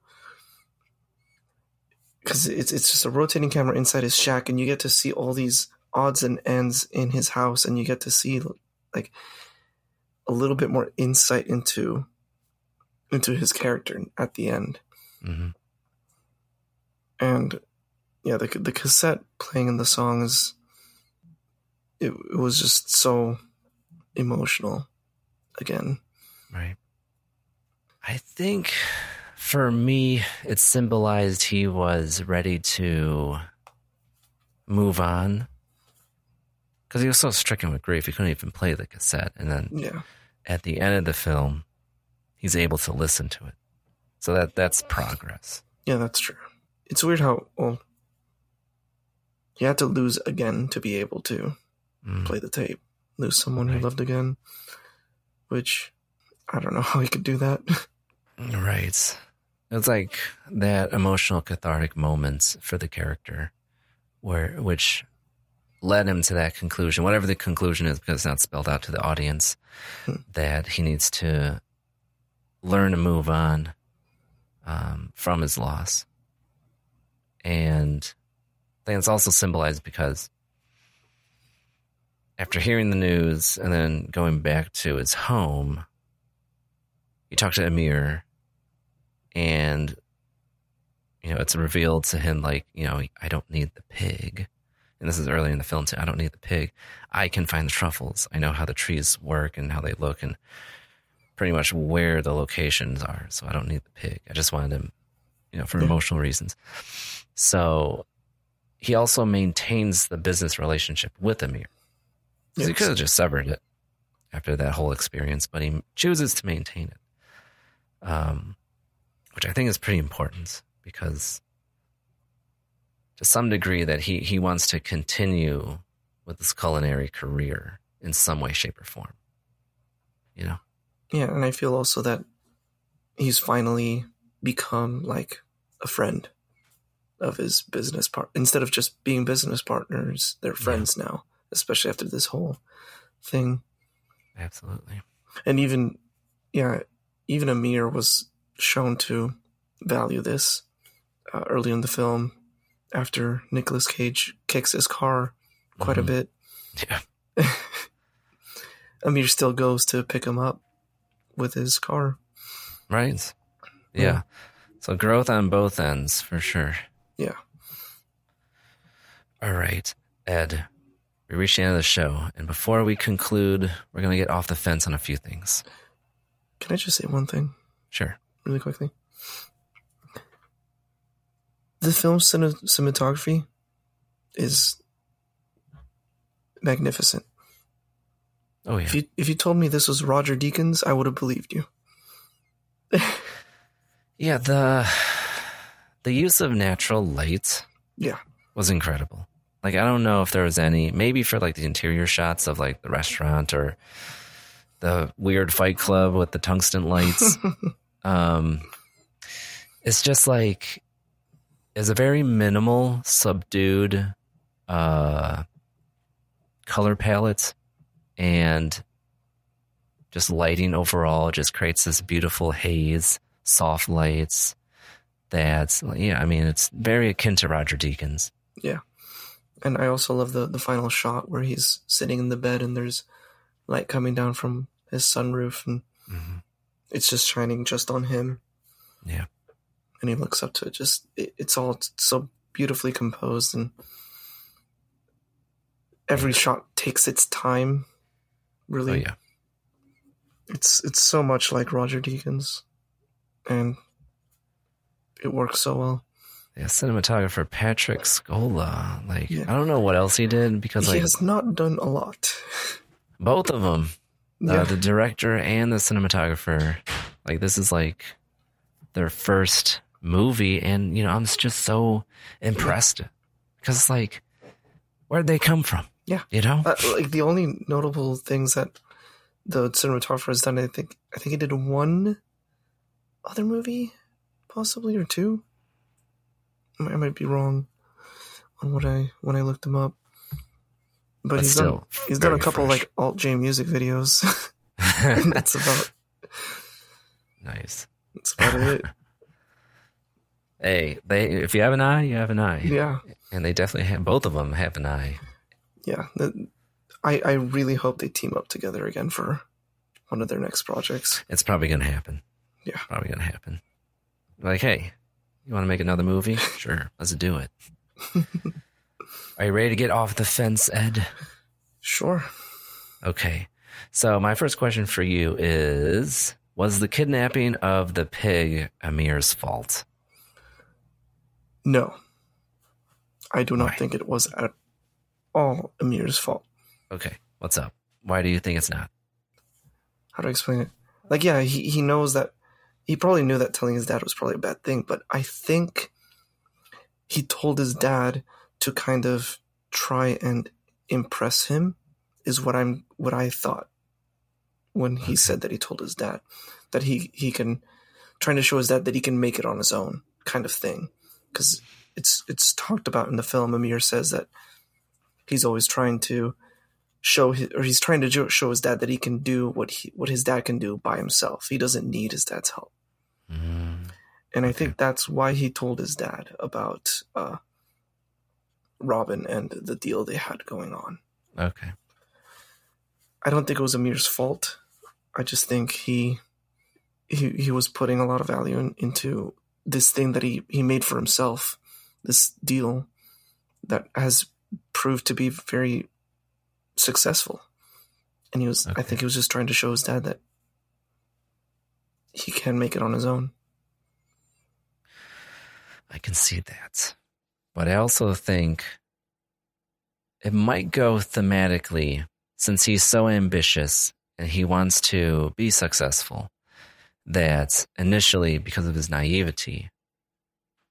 because it's it's just a rotating camera inside his shack, and you get to see all these odds and ends in his house, and you get to see like a little bit more insight into into his character at the end. Mm-hmm. And yeah, the the cassette playing in the song is it, it was just so emotional again. Right. I think for me, it symbolized he was ready to move on because he was so stricken with grief, he couldn't even play the cassette. And then Yeah. at the end of the film, he's able to listen to it. So that that's progress. Yeah, that's true. It's weird how well he had to lose again to be able to Mm. play the tape. Lose someone he loved again, which I don't know [LAUGHS] how he could do that. Right. It's like that emotional cathartic moments for the character where which led him to that conclusion, whatever the conclusion is, because it's not spelled out to the audience, that he needs to learn to move on um, from his loss. And I think it's also symbolized because after hearing the news and then going back to his home, he talked to Amir and you know, it's revealed to him like, you know, I don't need the pig. And this is early in the film too. I don't need the pig. I can find the truffles. I know how the trees work and how they look and pretty much where the locations are. So I don't need the pig. I just wanted him you know, for Yeah. emotional reasons. So he also maintains the business relationship with Amir. 'Cause He could have just severed it after that whole experience, but he chooses to maintain it, um, which I think is pretty important because to some degree that he, he wants to continue with this culinary career in some way, shape, or form. You know? Yeah, and I feel also that he's finally become like a friend of his business part. Instead of just being business partners, they're friends now, especially after this whole thing. Absolutely. And even, yeah, even Amir was shown to value this uh, early in the film after Nicolas Cage kicks his car quite a Mhm. bit. Yeah. [LAUGHS] Amir still goes to pick him up with his car. Right. Yeah. Yeah. So growth on both ends for sure. Yeah. All right, Ed. We reached the end of the show, and before we conclude, we're going to get off the fence on a few things. Can I just say one thing Sure. really quickly? The film's cine- cinematography is magnificent. Oh yeah. If you if you told me this was Roger Deakins, I would have believed you. [LAUGHS] Yeah, the the use of natural light Yeah. was incredible. Like I don't know if there was any maybe for like the interior shots of like the restaurant or the weird fight club with the tungsten lights. [LAUGHS] um it's just like it's a very minimal, subdued uh color palette and just lighting overall just creates this beautiful haze, soft lights. That's yeah, I mean it's very akin to Roger Deakins. Yeah. And I also love the, the final shot where he's sitting in the bed and there's light coming down from his sunroof and it's just shining just on him. Yeah. And he looks up to it. Just it, it's all so beautifully composed and every shot takes its time. Really. Oh yeah. It's it's so much like Roger Deakins. And it works so well. Yeah, cinematographer Patrick Scola. Like Yeah. I don't know what else he did because he like has not done a lot. both of them, Yeah. uh, the director and the cinematographer, like this is like their first movie, and you know I'm just so impressed because it's like where'd they come from? Yeah. You know? Uh, like the only notable things that the cinematographer has done, I think, I think he did one other movie, possibly or two. I might- be wrong on what I when I looked him up, but, But he's done he's done a couple fresh. like alt J music videos. [LAUGHS] and that's about [LAUGHS] nice. that's about it. [LAUGHS] Hey, they if you have an eye, you have an eye. Yeah, And they definitely have both of them have an eye. yeah. The- I I really hope they team up together again for one of their next projects. It's probably gonna happen. Yeah. Probably gonna happen. Like, hey, you wanna make another movie? [LAUGHS] Sure, let's do it. [LAUGHS] Are you ready to get off the fence, Ed? Sure. Okay. So my first question for you is Was the kidnapping of the pig Amir's fault? No, I do not Why? think it was at all Amir's fault. Okay. What's up? Why do you think it's not? How do I explain it? Like, yeah, he, he knows that he probably knew that telling his dad was probably a bad thing, but I think he told his dad to kind of try and impress him is what I'm what I thought when he said that he told his dad that he he can trying to show his dad that he can make it on his own kind of thing because it's it's talked about in the film Amir says that he's always trying to show his, or he's trying to show his dad that he can do what he what his dad can do by himself. He doesn't need his dad's help. Mm, And I think that's why he told his dad about uh, Robin and the deal they had going on. okay. I don't think it was Amir's fault. I just think he he he was putting a lot of value in, into this thing that he he made for himself, this deal that has proved to be very successful. And he was I think he was just trying to show his dad that he can make it on his own. I can see that. But I also think it might go thematically since he's so ambitious and he wants to be successful that initially, because of his naivety,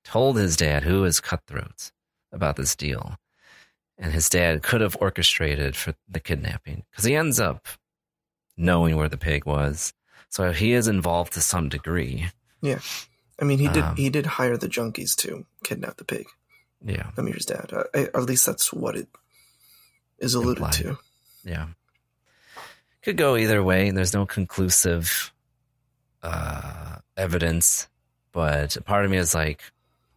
told his dad, who is cutthroat, about this deal. And his dad could have orchestrated for the kidnapping because he ends up knowing where the pig was. So he is involved to some degree. Yeah. I mean, he did Um, he did hire the junkies to kidnap the pig. Yeah. Amir's dad. Uh, I, at least that's what it is alluded Implied. to. Yeah. Could go either way. There's no conclusive uh, evidence, but part of me is like,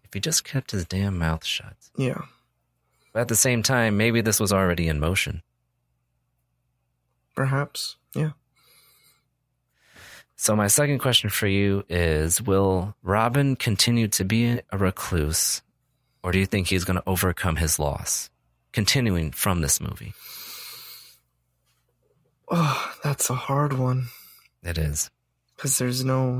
if he just kept his damn mouth shut. Yeah. But at the same time, maybe this was already in motion. Perhaps. Yeah. So my second question for you is: Will Robin continue to be a recluse, or do you think he's going to overcome his loss, continuing from this movie? Oh, that's a hard one It is. Because there's no.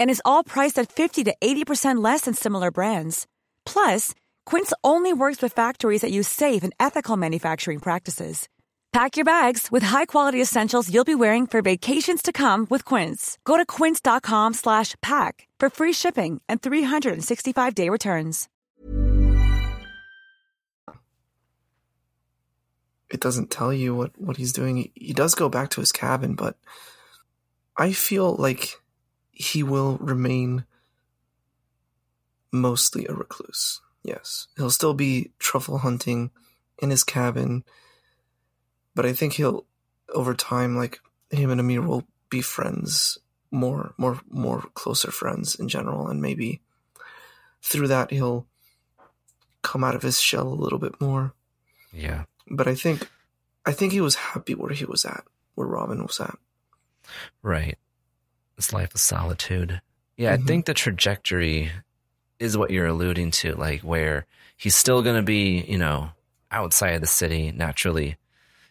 And is all priced at 50 to 80% less than similar brands. Plus, Quince only works with factories that use safe and ethical manufacturing practices. Pack your bags with high-quality essentials you'll be wearing for vacations to come with Quince. Go to quince.com slash pack for free shipping and 365-day returns. It doesn't tell you what what he's doing. He does go back to his cabin, but I feel like he will remain mostly a recluse. Yes, he'll still be truffle hunting in his cabin, but I think he'll over time, like him and Amir will be friends, more, more, more closer friends in general, and maybe through that he'll come out of his shell a little bit more. Yeah. But I think, I think he was happy where he was at, where Robin was at. Right. This life of solitude. Yeah, Mhm. I think the trajectory is what you're alluding to, like where he's still going to be, you know, outside of the city, naturally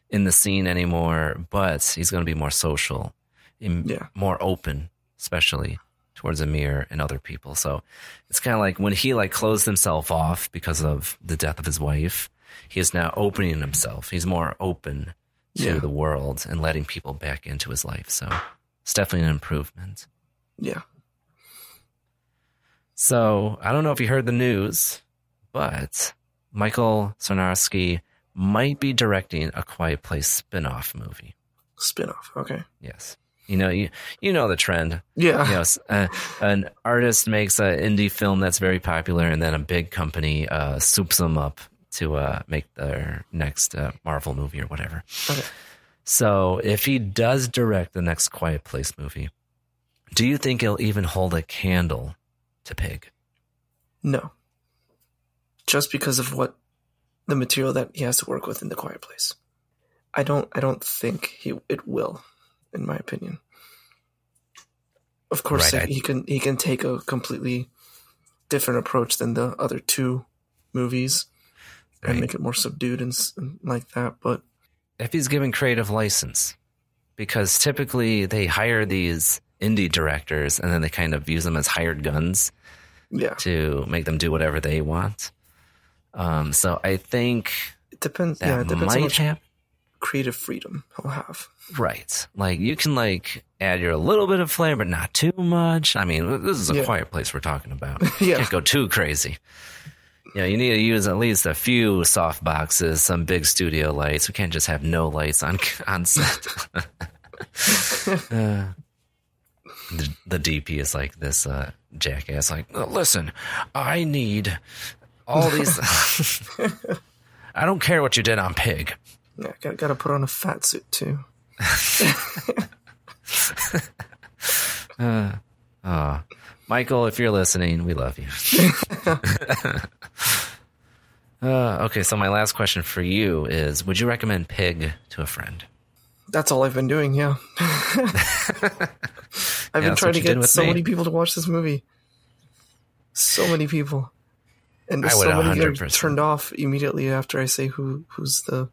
in the scene anymore, but he's going to be more social, and Yeah. more open, especially towards Amir and other people. So it's kind of like when he like closed himself off because of the death of his wife, he is now opening himself. He's more open to Yeah. the world and letting people back into his life. So it's definitely an improvement. Yeah. So I don't know if you heard the news, but Michael Sarnoski might be directing a Quiet Place spin-off movie. Spin-off. Okay. Yes. You know, you you know the trend. Yeah. You know, uh, an artist makes an indie film that's very popular, and then a big company uh, soups them up to uh, make their next uh, Marvel movie or whatever. Okay. So, if he does direct the next Quiet Place movie, do you think he'll even hold a candle to Pig? No. Just because of what the material that he has to work with in the quiet place. I don't I don't think he it will, in my opinion. Of course Right, I- he can he can take a completely different approach than the other two movies and make it more subdued and, and like that, but if he's given creative license because typically they hire these indie directors and then they kind of use them as hired guns yeah. to make them do whatever they want um, so i think It depends yeah, it depends how might happen creative freedom he'll have. Right. Like you can like add your little bit of flair, but not too much. I mean, this is a Yeah. quiet place we're talking about. [LAUGHS] Yeah. Can't go too crazy. You know, you need to use at least a few soft boxes, some big studio lights. We can't just have no lights on [LAUGHS] on set. Uh, the, the DP is like this uh, jackass. Like, "Uh, listen, I need all these. [LAUGHS] [LAUGHS] I don't care what you did on Pig. Yeah, got got to put on a fat suit too. Uh, oh. Michael, if you're listening, we love you. [LAUGHS] uh, okay, so my last question for you is Would you recommend Pig to a friend? That's all I've been doing. Yeah, [LAUGHS] I've Yeah, been trying to get so me. many people to watch this movie. So many people, and I so many are turned off immediately after I say who who's the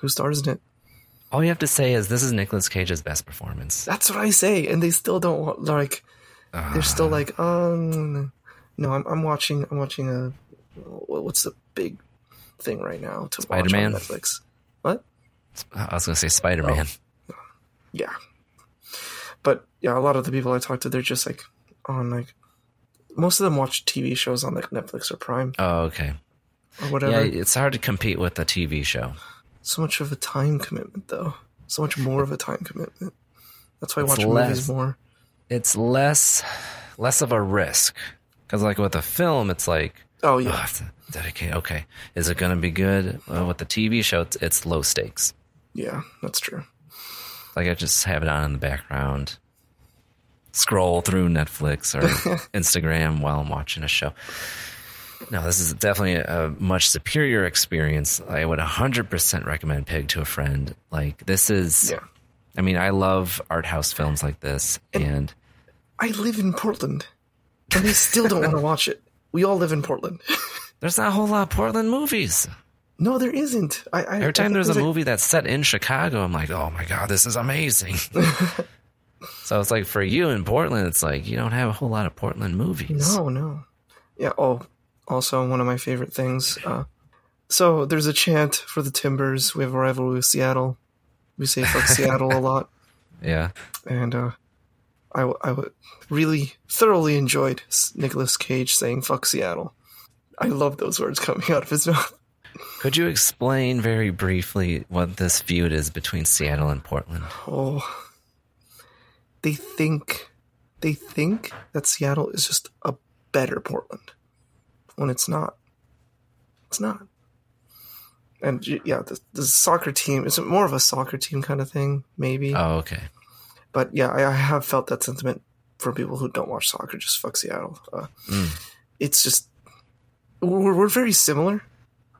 who stars in it. All you have to say is this is Nicolas Cage's best performance. That's what I say, and they still don't want, like. They're still Ah. like, um, no, I'm, I'm watching. I'm watching a what's the big thing right now to watch Spider-Man? on Netflix. What? I was going to say Spider Man. Yeah, but yeah, a lot of the people I talk to, they're just like on like most of them watch TV shows on like Netflix or Prime Oh, okay. or whatever. Yeah, it's hard to compete with a TV show. So much of a time commitment, though. So much more of a time commitment. That's why I It's watch less. movies more. It's less less of a risk because, like with a film, it's like Oh yeah, oh, I have to dedicate. Okay, is it going to be good? Well, with the TV show, it's, it's low stakes. yeah, that's true. Like I just have it on in the background, scroll through Netflix or [LAUGHS] Instagram while I'm watching a show. No, this is definitely a much superior experience. I would 100% recommend Pig to a friend. Like this is, Yeah. I mean, I love art house films like this, and I live in Portland, and they still don't want to [LAUGHS] watch it. We all live in Portland. [LAUGHS] there's not a whole lot of Portland movies. No, there isn't. I, I Every time there's a like- movie that's set in Chicago, I'm like, oh my god, this is amazing. [LAUGHS] so it's like for you in Portland, it's like you don't have a whole lot of Portland movies. No, no. Yeah. Oh, also one of my favorite things. Uh, so there's a chant for the Timbers. We have a rivalry with Seattle. We say "fuck Seattle" a lot, Yeah. and uh, I w- I w- really thoroughly enjoyed Nicolas Cage saying "fuck Seattle." I love those words coming out of his mouth. [LAUGHS] Could you explain very briefly what this feud is between Seattle and Portland? Oh, they think they think that Seattle is just a better Portland when it's not. It's not. And yeah, the, the soccer team is more of a soccer team kind of thing, maybe. Oh, okay. But yeah, I, I have felt that sentiment from people who don't watch soccer. Just fuck Seattle. Uh, It's just we're, we're very similar,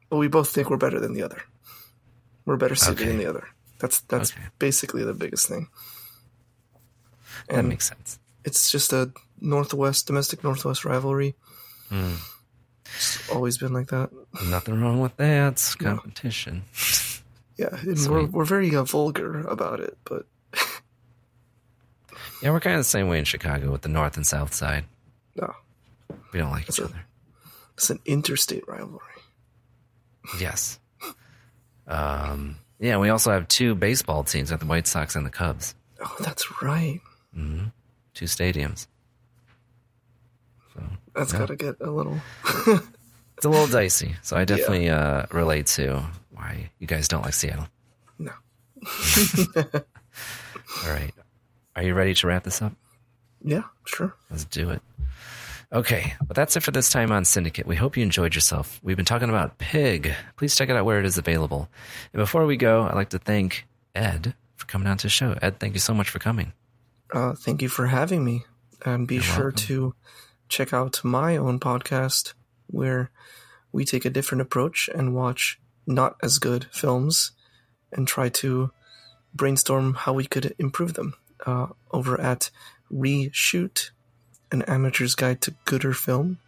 but we both think we're better than the other. We're better city than the other. That's that's Okay. basically the biggest thing. That makes sense. It's just a northwest domestic northwest rivalry. Hmm. It's always been like that. Nothing wrong with that. It's competition. Yeah, and we're we're very uh, vulgar about it, but Yeah, we're kind of the same way in Chicago with the north and south side. no, We don't like That's each a- other. it's an interstate rivalry. Yes. Um, yeah, we also have two baseball teams, at the White Sox and the Cubs. Oh, that's right. hmm Two stadiums. So That's yeah. got to get a little. [LAUGHS] it's a little dicey. So I definitely uh, relate to why you guys don't like Seattle. No. [LAUGHS] All right. Are you ready to wrap this up? Yeah, sure. Let's do it. Okay, but that's it for this time on Syndicate. We hope you enjoyed yourself. We've been talking about Pig. Please check it out where it is available. And before we go, I'd like to thank Ed for coming on to the show. Ed, thank you so much for coming. Uh, thank you for having me, and be You're sure welcome. to check out my own podcast where we take a different approach and watch not as good films and try to brainstorm how we could improve them. Uh, over at Reshoot, an amateur's guide to gooder film,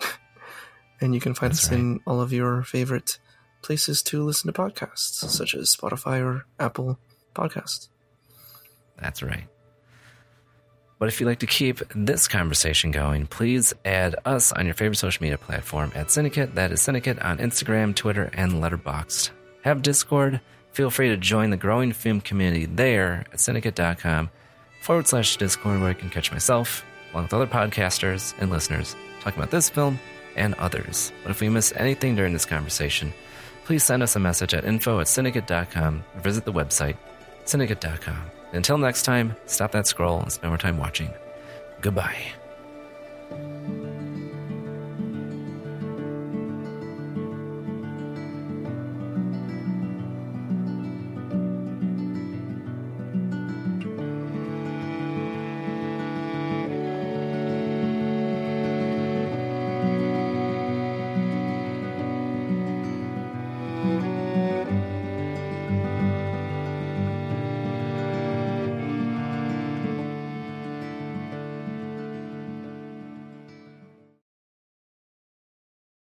[LAUGHS] and you can find That's us in all of your favorite places to listen to podcasts, such as Spotify or Apple Podcasts. That's right. But if you'd like to keep this conversation going, please add us on your favorite social media platform at Syndicate. That is Syndicate on Instagram, Twitter, and Letterboxd. Have Discord, Feel free to join the growing film community there at syndicate.com forward slash Discord, where you can catch myself, along with other podcasters and listeners, talking about this film and others. But if we miss anything during this conversation, please send us a message at info at syndicate.com or visit the website, syndicate.com. Until next time, stop that scroll and spend more time watching. Goodbye.